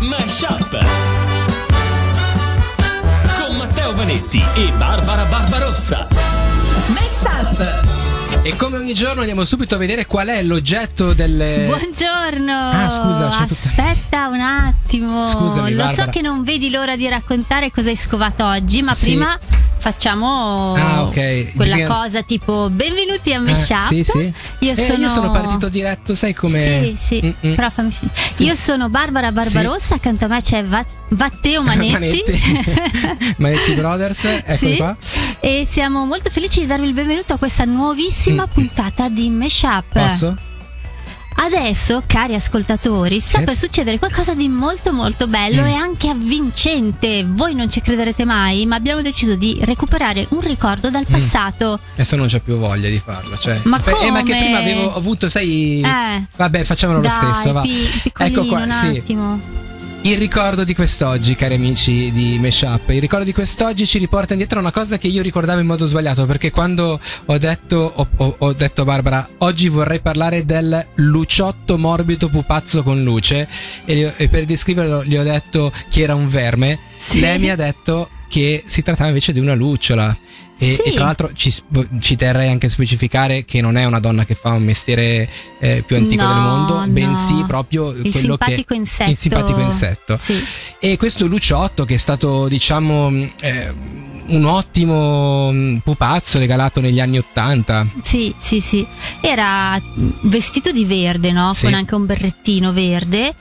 Mashup con Matteo Vanetti e Barbara Barbarossa. Mashup. E come ogni giorno andiamo subito a vedere qual è l'oggetto delle... Buongiorno. Ah, scusa, c'è tutta- Aspetta un attimo. Scusami, Lo so Barbara. che non vedi l'ora di raccontare cosa hai scovato oggi, ma Sì. prima facciamo Ah, ok. quella Bisogna- cosa tipo benvenuti a Ah, Meshup. sì, sì. Io Eh, sono io sono partito diretto, sai come... Sì, sì, Mm-mm. però fammi. Sì, Io sì. sono Barbara Barbarossa, accanto a me c'è Va- Matteo Manetti. Manetti. Manetti Brothers, eccoli Sì. qua. E siamo molto felici di darvi il benvenuto a questa nuovissima Mm. puntata di Meshup. Posso? Adesso, cari ascoltatori, sta per succedere qualcosa di molto molto bello Mm. e anche avvincente. Voi non ci crederete mai, ma abbiamo deciso di recuperare un ricordo dal Mm. passato. Adesso non c'ho più voglia di farlo. Cioè. Ma Eh, ma che come? prima avevo avuto, sai... Eh. Vabbè, facciamolo lo Dai, stesso, va. ecco qua, un sì. attimo. Il ricordo di quest'oggi, cari amici di Meshup, il ricordo di quest'oggi ci riporta indietro a una cosa che io ricordavo in modo sbagliato, perché quando ho detto, ho, ho- ho detto a Barbara, oggi vorrei parlare del luciotto morbido pupazzo con luce, e, e per descriverlo gli ho detto che era un verme, Sì. lei mi ha detto che si trattava invece di una lucciola. E, Sì. e tra l'altro ci, ci terrei anche a specificare che non è una donna che fa un mestiere eh, più antico No, del mondo, no. bensì proprio Il quello simpatico che insetto. il simpatico insetto. Sì. E questo Luciotto, che è stato, diciamo, eh, un ottimo mm, pupazzo regalato negli anni Ottanta. Sì, sì, sì. Era vestito di verde, no? Sì. Con anche un berrettino verde.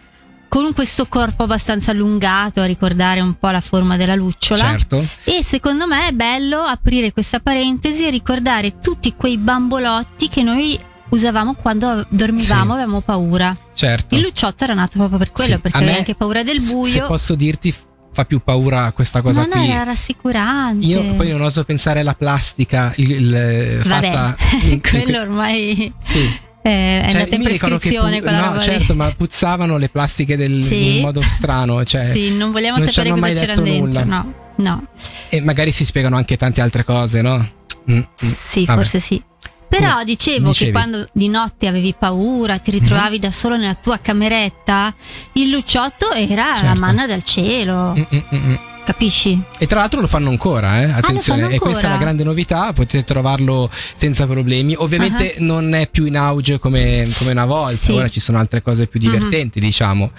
Con questo corpo abbastanza allungato a ricordare un po' la forma della lucciola. Certo. E secondo me è bello aprire questa parentesi e ricordare tutti quei bambolotti che noi usavamo quando dormivamo, Sì. avevamo paura. Certo. Il luciotto era nato proprio per quello, Sì, perché a me, avevi anche paura del buio. Se posso dirti, fa più paura questa cosa Ma no, qui. era rassicurante. Io poi non oso pensare alla plastica il, il- Vabbè, fatta. in- in- quello ormai Sì. Eh, è Cioè, andata in prescrizione pu- quella no, roba lì. certo, ma puzzavano le plastiche del, Sì. in modo strano. Cioè, Sì, non vogliamo non sapere cosa c'era dentro. nulla. No, no. E magari si spiegano anche tante altre cose, no? Mm, mm. Sì, Vabbè. forse sì. Però Come dicevo dicevi. che quando di notte avevi paura, ti ritrovavi da solo nella tua cameretta, il luciotto era la Certo. manna dal cielo, Mm, mm, mm, mm. Capisci? E tra l'altro lo fanno ancora, eh? attenzione, fanno e questa è la ancora? grande novità, potete trovarlo senza problemi. Ovviamente non è più in auge come, come una volta, Sì. ora ci sono altre cose più divertenti, diciamo.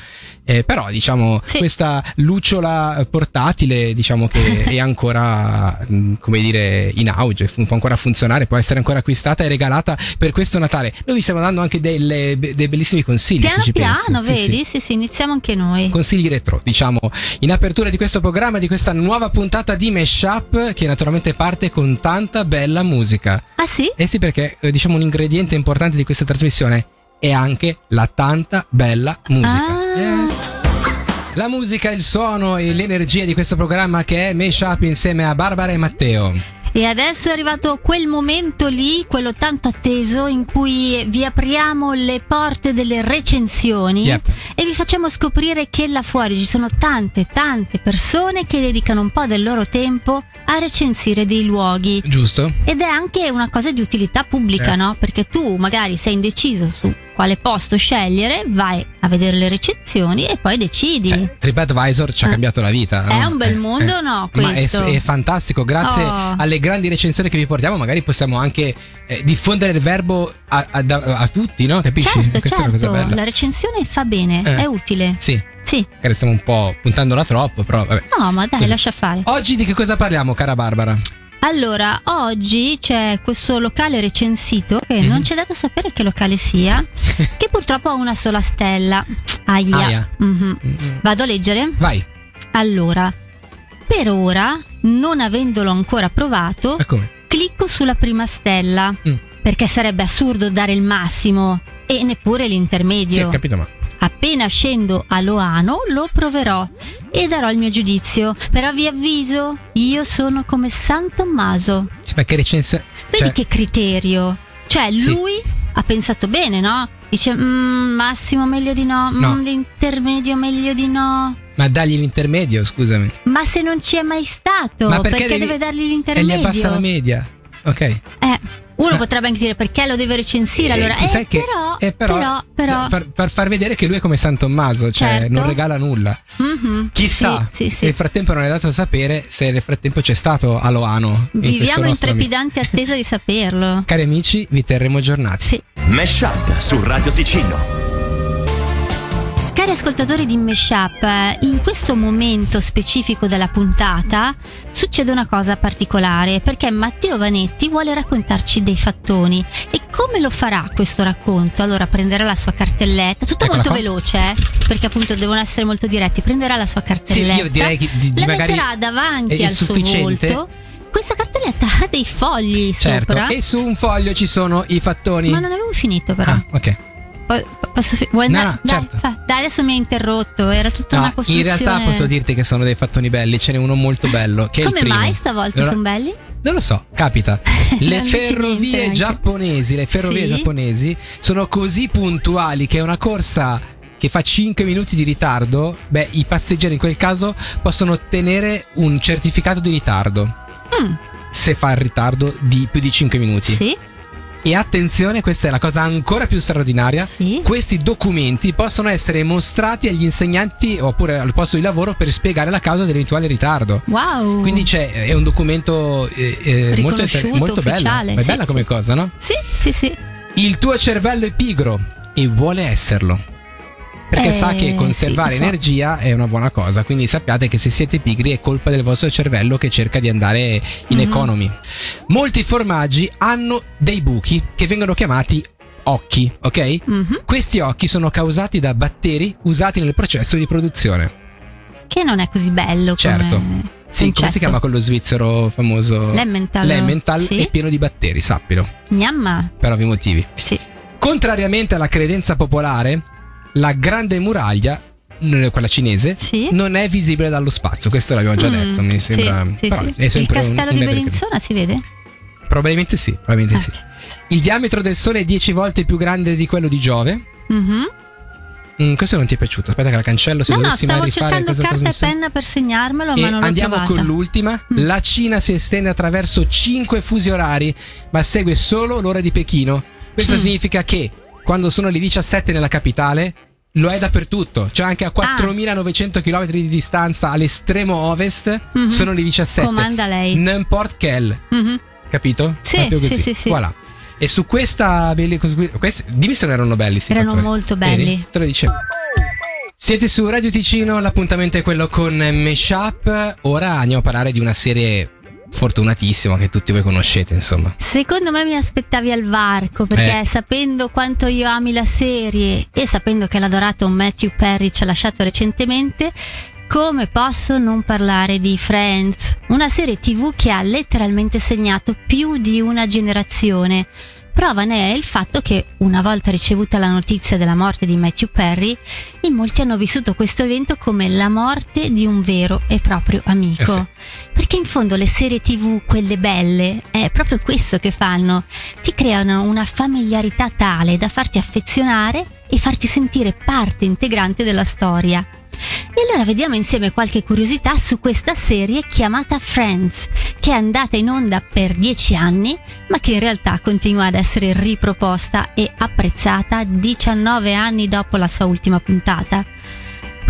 Eh, però diciamo Sì. questa lucciola portatile diciamo che è ancora mh, come dire in auge, può ancora funzionare, può essere ancora acquistata e regalata per questo Natale. Noi vi stiamo dando anche delle- dei bellissimi consigli. Piano se ci piano. Sì, sì vedi? Sì, sì, iniziamo anche noi. consigli retro, diciamo, in apertura di questo programma, di questa nuova puntata di Meshup, che naturalmente parte con tanta bella musica. Ah sì? Eh sì, perché eh, diciamo un ingrediente importante di questa trasmissione è anche la tanta bella musica. Ah. Yes. La musica, il suono e l'energia di questo programma che è Meshup insieme a Barbara e Matteo. E adesso è arrivato quel momento lì, quello tanto atteso, in cui vi apriamo le porte delle recensioni Yep. e vi facciamo scoprire che là fuori ci sono tante, tante persone che dedicano un po' del loro tempo a recensire dei luoghi. Giusto? Ed è anche una cosa di utilità pubblica, Eh. no? Perché tu magari sei indeciso su quale posto scegliere, vai a vedere le recensioni e poi decidi. Cioè, TripAdvisor ci ha Ah. cambiato la vita. È no? un bel Eh, mondo, eh. no? Ma è, Questo. è fantastico, grazie Oh. alle grandi recensioni che vi portiamo, magari possiamo anche eh, diffondere il verbo a, a- a- a tutti, no? Capisci? Certo, Questa è una cosa certo, bella. la recensione fa bene, Eh. è utile. Sì, Sì. magari stiamo un po' puntandola troppo, però vabbè. No, ma dai, Così. lascia fare. Oggi di che cosa parliamo, cara Barbara? Allora, oggi c'è questo locale recensito che Mhm. non c'è dato sapere che locale sia, che purtroppo ha una sola stella. Aia. Aia. Mhm. Mm-mm. Vado a leggere? Vai, Allora, per ora, non avendolo ancora provato, clicco sulla prima stella, Mm. perché sarebbe assurdo dare il massimo e neppure Sì, l'intermedio. ho capito, ma Appena scendo a Loano lo proverò e darò il mio giudizio. Però vi avviso, io sono come San Tommaso. Sì, ma che recensione? Vedi Cioè, che criterio? Cioè, Sì. lui ha pensato bene, no? Dice, "Mm, massimo meglio di no, mm, No. l'intermedio meglio di no. ma dagli l'intermedio, scusami. Ma se non ci è mai stato, Ma perché, perché devi- deve dargli E gli l'intermedio? abbassa la media. Ok. Eh, Uno potrebbe anche dire perché lo deve recensire. Allora, Eh, eh, sai che- però, eh, però- però, però, Per, per far vedere che lui è come San Tommaso, cioè Certo. non regala nulla. Mhm, Chissà, Sì, sì, sì. nel frattempo non è dato sapere se nel frattempo c'è stato a Loano. in Viviamo in nostro amico. trepidante attesa di saperlo. Cari amici, vi terremo aggiornati. Sì. Mesh Up su Radio Ticino. Cari ascoltatori di Meshup, in questo momento specifico della puntata succede una cosa particolare perché Matteo Vanetti vuole raccontarci dei fattoni e come lo farà questo racconto? Allora prenderà la sua cartelletta, tutto Eccola molto qua. veloce eh, perché appunto devono essere molto diretti, prenderà la sua Sì, cartelletta, io direi che di, di la metterà davanti al suo volto. Questa cartelletta ha dei fogli Certo, sopra. e su un foglio ci sono i fattoni. Ma non avevo finito però. Ah, ok. Po- posso fi- vuoi No, andare? no, dai, certo. fa- dai, adesso mi hai interrotto. Era tutta una No, in costruzione. realtà posso dirti che sono dei fattoni belli, ce n'è uno molto bello. Che Come mai stavolta Allora, sono belli? Non lo so, capita. Le ferrovie giapponesi, le ferrovie Sì? giapponesi sono così puntuali che una corsa che fa 5 minuti di ritardo, beh, i passeggeri in quel caso possono ottenere un certificato di ritardo. Mm. Se fa il ritardo di più di 5 minuti. Sì, E attenzione, questa è la cosa ancora più straordinaria. sì. Questi documenti possono essere mostrati agli insegnanti oppure al posto di lavoro per spiegare la causa dell'eventuale ritardo. Wow. Quindi c'è, è un documento eh, eh, molto, molto bello. è sì, bella come sì. cosa, no? Sì, sì, sì. Il tuo cervello è pigro e vuole esserlo. Perché Eh, sa che conservare sì, lo so. energia è una buona cosa. Quindi sappiate che se siete pigri è colpa del vostro cervello che cerca di andare in Mhm. economy. Molti formaggi hanno dei buchi che vengono chiamati occhi, ok? Mhm. Questi occhi sono causati da batteri usati nel processo di produzione. Che non è così bello Certo. come Sì, come si concetto. chiama quello svizzero famoso? L'Emmental. L'Emmental Sì. è pieno di batteri, sappilo, Gnamma. per ovvi motivi. Sì. Contrariamente alla credenza popolare, la grande muraglia, quella cinese, Sì. non è visibile dallo spazio. Questo l'abbiamo già Mm, detto, mi sembra. sì, sì. è Il sempre castello un di Bellinzona si vede? Probabilmente sì, probabilmente Ah, sì. Il diametro del Sole è 10 volte più grande di quello di Giove. Mhm. Mm, questo non ti è piaciuto? Aspetta che la cancello se No, no, dovessi mai stavo rifare questa carta e penna per segnarmelo, E ma non andiamo con l'ultima. Mm. La Cina si estende attraverso 5 fusi orari, ma segue solo l'ora di Pechino. Questo Mm. significa che quando sono le 17 nella capitale, lo è dappertutto. Cioè anche a Ah. 4900 km di distanza all'estremo ovest Mhm. sono le 17. Comanda lei. N'importe quel, Mhm. capito? Sì, sì, sì, sì. Voilà. E su questa belli- questi- dimmi se non erano belli Erano fattori. molto belli. Vedi? Te lo dicevo. Siete su Radio Ticino, l'appuntamento è quello con Meshup. Ora andiamo a parlare di una serie fortunatissima che tutti voi conoscete, insomma. Secondo me mi aspettavi al varco perché Eh. sapendo quanto io ami la serie e sapendo che l'adorato Matthew Perry ci ha lasciato recentemente, come posso non parlare di Friends? Una serie tv che ha letteralmente segnato più di una generazione. Prova ne è il fatto che, una volta ricevuta la notizia della morte di Matthew Perry, in molti hanno vissuto questo evento come la morte di un vero e proprio amico. Eh sì. Perché in fondo le serie tv, quelle belle, è proprio questo che fanno. Ti creano una familiarità tale da farti affezionare e farti sentire parte integrante della storia. E allora vediamo insieme qualche curiosità su questa serie chiamata Friends, che è andata in onda per 10 anni, ma che in realtà continua ad essere riproposta e apprezzata 19 anni dopo la sua ultima puntata.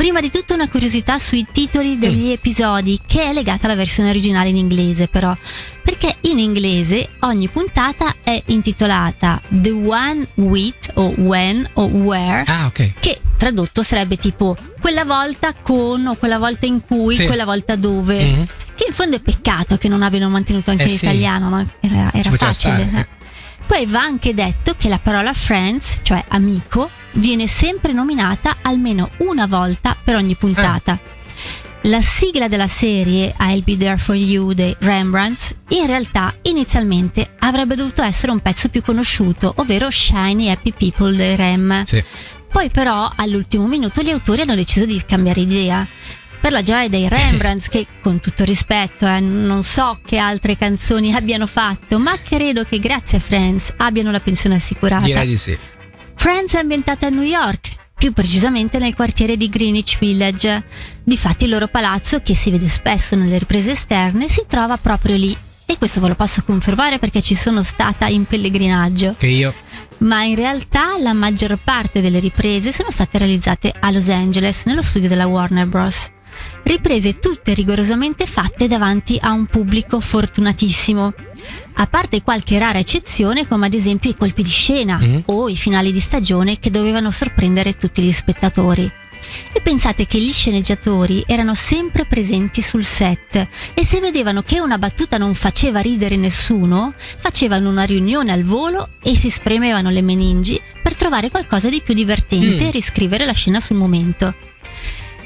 Prima di tutto una curiosità sui titoli degli episodi, che è legata alla versione originale in inglese però, perché in inglese ogni puntata è intitolata The One With o When o Where, Ah, ok. che tradotto sarebbe tipo quella volta con o quella volta in cui, Sì. quella volta dove. Mhm. Che in fondo è peccato che non abbiano mantenuto anche Eh in sì. no? era, era facile. stare. eh. Poi va anche detto che la parola friends, cioè amico, viene sempre nominata almeno una volta per ogni puntata. La sigla della serie I'll Be There For You dei Rembrandts in realtà inizialmente avrebbe dovuto essere un pezzo più conosciuto, ovvero Shiny Happy People dei Rem. Sì. Poi però all'ultimo minuto gli autori hanno deciso di cambiare idea. Per la gioia dei Rembrandts, che con tutto rispetto eh, non so che altre canzoni abbiano fatto, ma credo che grazie a Friends abbiano la pensione assicurata. Direi di sì. Friends è ambientata a New York, più precisamente nel quartiere di Greenwich Village. Difatti il loro palazzo, che si vede spesso nelle riprese esterne, si trova proprio lì e questo ve lo posso confermare perché ci sono stata in pellegrinaggio. Che io. Ma in realtà la maggior parte delle riprese sono state realizzate a Los Angeles, nello studio della Warner Bros. Riprese tutte rigorosamente fatte davanti a un pubblico fortunatissimo. A parte qualche rara eccezione, come ad esempio i colpi di scena Mhm. o i finali di stagione che dovevano sorprendere tutti gli spettatori. E pensate che gli sceneggiatori erano sempre presenti sul set e se vedevano che una battuta non faceva ridere nessuno, facevano una riunione al volo e si spremevano le meningi per trovare qualcosa di più divertente Mm. e riscrivere la scena sul momento.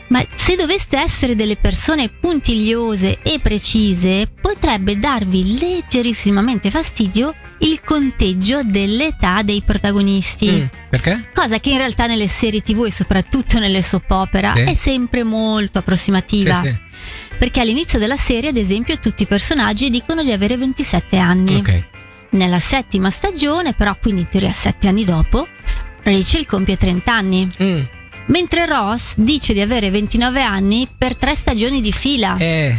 Ma se doveste essere delle persone puntigliose e precise, potrebbe darvi leggerissimamente fastidio il conteggio dell'età dei protagonisti. Mm, Perché? Cosa che in realtà nelle serie tv e soprattutto nelle soap opera Sì. è sempre molto approssimativa. Sì, sì. Perché all'inizio della serie, ad esempio, tutti i personaggi dicono di avere 27 anni. Ok. Nella settima stagione, però, quindi in teoria 7 anni dopo, Rachel compie 30 anni. Mm. Mentre Ross dice di avere 29 anni per tre stagioni di fila. Eh,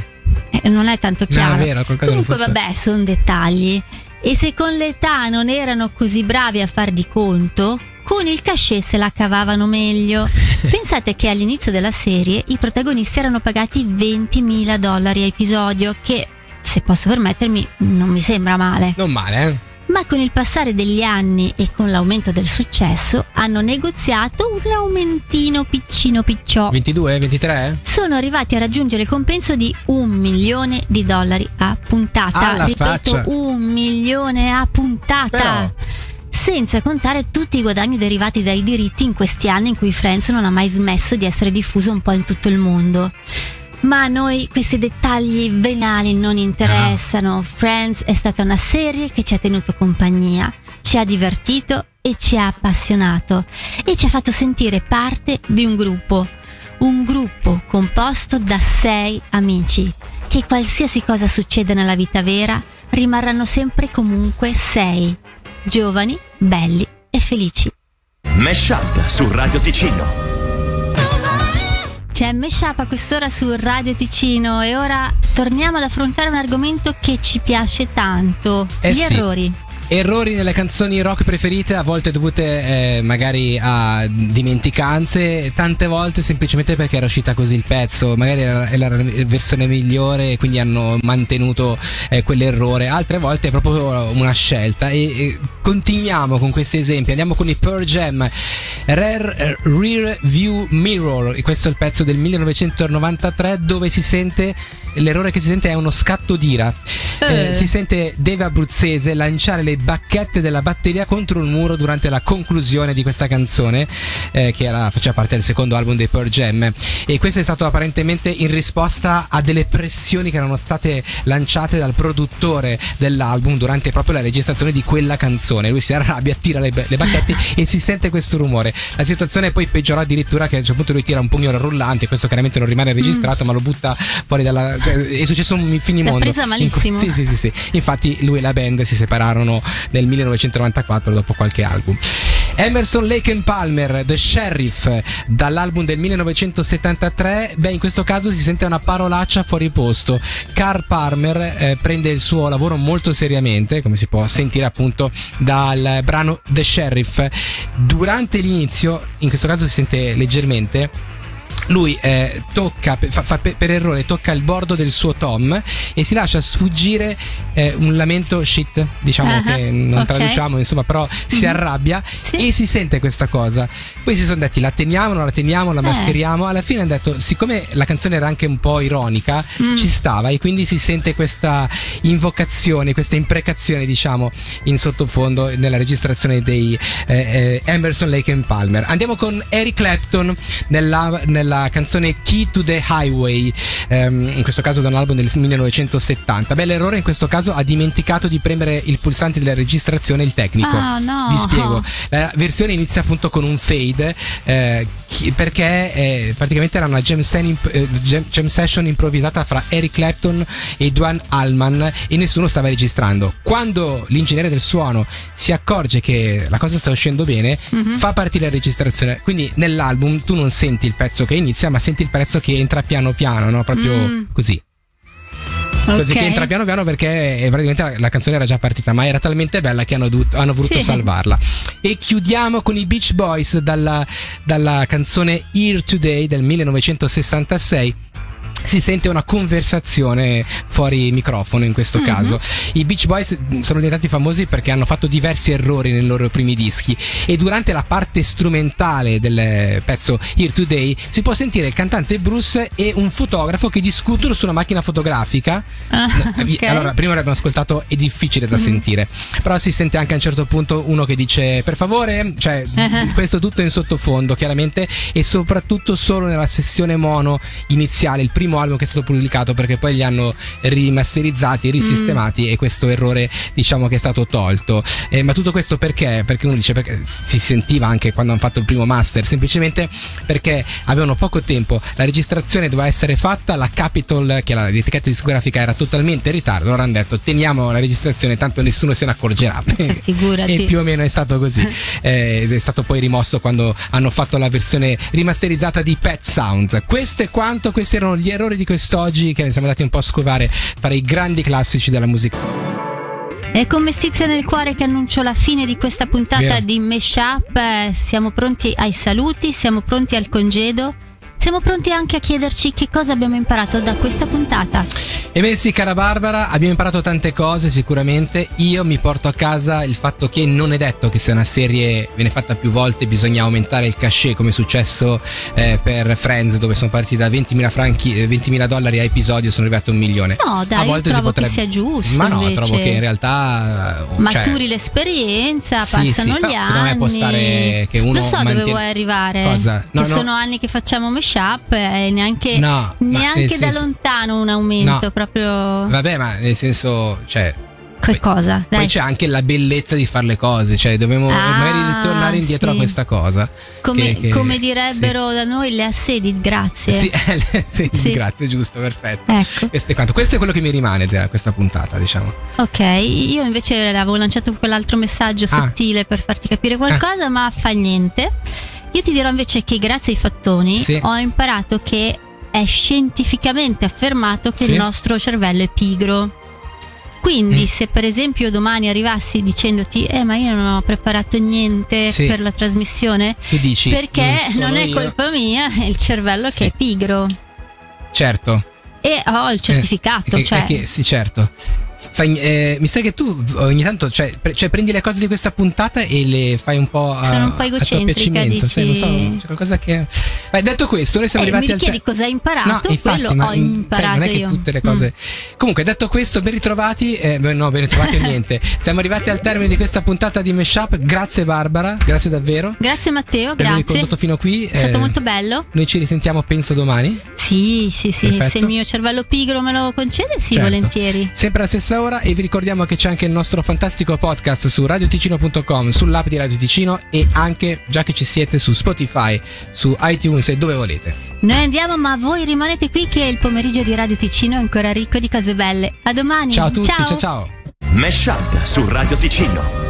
Eh, non è tanto no, chiaro. è vero, Comunque, vabbè, sono dettagli. E se con l'età non erano così bravi a far di conto, con il cachet se la cavavano meglio. Pensate che all'inizio della serie i protagonisti erano pagati 20.000 dollari a episodio, che, se posso permettermi, non mi sembra male. Non male, eh? Ma con il passare degli anni e con l'aumento del successo hanno negoziato un aumentino piccino picciò. 22, 23? Sono arrivati a raggiungere il compenso di un milione di dollari a puntata. Alla Ripeto, faccia. un milione a puntata. Però- Senza contare tutti i guadagni derivati dai diritti in questi anni in cui Friends non ha mai smesso di essere diffuso un po' in tutto il mondo. Ma a noi questi dettagli venali non interessano. Friends è stata una serie che ci ha tenuto compagnia, ci ha divertito e ci ha appassionato e ci ha fatto sentire parte di un gruppo. Un gruppo composto da sei amici che qualsiasi cosa succeda nella vita vera rimarranno sempre comunque sei, giovani, belli e felici. Mesh Up su Radio Ticino. C'è Meshup a quest'ora su Radio Ticino e ora torniamo ad affrontare un argomento che ci piace tanto, Eh gli sì. errori. Errori nelle canzoni rock preferite, a volte dovute eh, magari a dimenticanze, tante volte semplicemente perché era uscita così il pezzo, magari era, la versione migliore e quindi hanno mantenuto eh, quell'errore, altre volte è proprio una scelta e, e continuiamo con questi esempi, andiamo con i Pearl Jam, Rare Rear View Mirror, questo è il pezzo del 1993 dove si sente, l'errore che si sente è uno scatto d'ira, Eh, Eh. si sente Dave Abruzzese lanciare le bacchette della batteria contro un muro durante la conclusione di questa canzone, eh, che era, faceva parte del secondo album dei Pearl Jam. E questo è stato apparentemente in risposta a delle pressioni che erano state lanciate dal produttore dell'album durante proprio la registrazione di quella canzone. Lui si arrabbia, tira le, le bacchette e si sente questo rumore. La situazione poi peggiorò addirittura che a un certo punto lui tira un pugno rullante, questo chiaramente non rimane registrato, ma lo butta fuori dalla... cioè, è successo un finimondo. L'ha presa malissimo. In sì, sì, sì, sì. Infatti lui e la band si separarono nel 1994 dopo qualche album. Emerson Lake and Palmer, The Sheriff, dall'album del 1973, beh in questo caso si sente una parolaccia fuori posto. Carl Palmer eh, prende il suo lavoro molto seriamente, come si può sentire appunto dal brano The Sheriff. Durante l'inizio, in questo caso si sente leggermente, lui eh, tocca fa, fa pe- per errore tocca il bordo del suo tom e si lascia sfuggire eh, un lamento shit diciamo Ah, che non ok. traduciamo insomma però si Mhm. arrabbia Sì. e si sente questa cosa poi si sono detti la teniamo non la teniamo la Eh. mascheriamo alla fine hanno detto siccome la canzone era anche un po' ironica Mm. ci stava e quindi si sente questa invocazione questa imprecazione diciamo in sottofondo nella registrazione dei eh, eh, Emerson Lake and Palmer andiamo con Eric Clapton nella, nella canzone Key to the Highway ehm, in questo caso da un album del 1970 beh l'errore in questo caso ha dimenticato di premere il pulsante della registrazione il tecnico Ah, no. vi spiego la versione inizia appunto con un fade eh, perché eh, praticamente era una jam, imp- eh, jam- jam session improvvisata fra Eric Clapton e Duane Allman e nessuno stava registrando. Quando l'ingegnere del suono si accorge che la cosa sta uscendo bene, Mhm. fa partire la registrazione. Quindi nell'album tu non senti il pezzo che inizia, ma senti il pezzo che entra piano piano, no? Proprio Mm. così. Così che entra piano piano perché eh, praticamente la, la canzone era già partita, ma era talmente bella che hanno, dovuto- hanno voluto Sì. salvarla. E chiudiamo con i Beach Boys dalla, dalla canzone Here Today del 1966. Si sente una conversazione fuori microfono in questo Mhm. caso. I Beach Boys sono diventati famosi perché hanno fatto diversi errori nei loro primi dischi e durante la parte strumentale del pezzo Here Today si può sentire il cantante Bruce e un fotografo che discutono su una macchina fotografica Ah, ok. allora, prima l'abbiamo ascoltato, è difficile da sentire. Però si sente anche a un certo punto uno che dice: Per favore, cioè, Ah. questo tutto in sottofondo, chiaramente, e soprattutto solo nella sessione mono iniziale, il primo album che è stato pubblicato, perché poi li hanno rimasterizzati, risistemati, e questo errore, diciamo, che è stato tolto. Eh, ma tutto questo perché? Perché uno dice perché si sentiva anche quando hanno fatto il primo master, semplicemente perché avevano poco tempo, la registrazione doveva essere fatta, la Capitol, che è la- l'etichetta discografica, era totalmente in ritardo. Allora hanno detto teniamo la registrazione, tanto nessuno se ne accorgerà. Figurati. E più o meno è stato così. Eh, è stato poi rimosso quando hanno fatto la versione rimasterizzata di Pet Sounds. Questo è quanto, questi erano gli errori di quest'oggi che siamo andati un po' a scovare fra i grandi classici della musica. E con mestizia nel cuore che annuncio la fine di questa puntata Vero. di Meshup, siamo pronti ai saluti, siamo pronti al congedo, siamo pronti anche a chiederci che cosa abbiamo imparato da questa puntata. E beh sì, cara Barbara, abbiamo imparato tante cose sicuramente. Io mi porto a casa il fatto che non è detto che se una serie viene fatta più volte bisogna aumentare il cachet, come è successo eh, per Friends, dove sono partiti da 20.000, franchi, eh, 20.000 dollari a episodio, sono arrivati a un milione. No, dai, a volte si trovo che potrebbe... sia giusto, Ma no, invece. trovo che in realtà... eh, Maturi cioè, l'esperienza, Sì, passano sì, gli anni. secondo me può stare che uno Lo so dove mantiene- vuoi arrivare. Cosa? No, che no. sono anni che facciamo mashup e neanche, No, neanche da senso- lontano un aumento. No. Proprio. Vabbè, ma nel senso, cioè, Che cosa? poi c'è anche la bellezza di fare le cose, cioè dobbiamo Ah, magari ritornare indietro sì. a questa cosa. Come, che- che- come direbbero da noi le assedi, grazie. Sì, sì, sì, Sì. grazie, giusto, perfetto. Ecco. Questo è quanto. Questo è quello che mi rimane da questa puntata, diciamo. Ok, io invece avevo lanciato quell'altro messaggio Ah. sottile per farti capire qualcosa, ma fa niente. Io ti dirò invece che grazie ai fattoni Sì. ho imparato che è scientificamente affermato che Sì. il nostro cervello è pigro. Quindi, Mm. se per esempio domani arrivassi dicendoti, eh, ma io non ho preparato niente Sì. per la trasmissione, Tu dici perché sono non, è io. colpa mia, è il cervello Sì. che è pigro. Certo. E ho il certificato, Eh, cioè. è che- sì, certo. Fai- eh, mi sa che tu ogni tanto cioè, pre- cioè, prendi le cose di questa puntata e le fai un po' a, Sono un po' a tuo egocentrica, piacimento. Sai, non so, dici? c'è qualcosa che. Beh, detto questo, noi siamo Eh, arrivati mi al chiedi cosa hai imparato, No, infatti, quello ma, ho mm, sai, imparato non è che io. tutte le cose. Comunque, detto questo, ben ritrovati. Eh, beh, no, ben ritrovati niente. Siamo arrivati al termine di questa puntata di Meshup. Grazie, Barbara. Grazie davvero. Grazie Matteo, Per aver grazie. condotto fino qui. È stato Eh, molto bello. Noi ci risentiamo, penso, domani. Sì, sì, sì. Perfetto. Se il mio cervello pigro me lo concede, sì, Certo. volentieri. Sempre alla stessa ora e vi ricordiamo che c'è anche il nostro fantastico podcast su radioticino.com, sull'app di Radio Ticino e anche, già che ci siete, su Spotify, su iTunes e dove volete. Noi andiamo, ma voi rimanete qui che il pomeriggio di Radio Ticino è ancora ricco di cose belle. A domani. Ciao a tutti, ciao ciao. Mesh Up su Radio Ticino.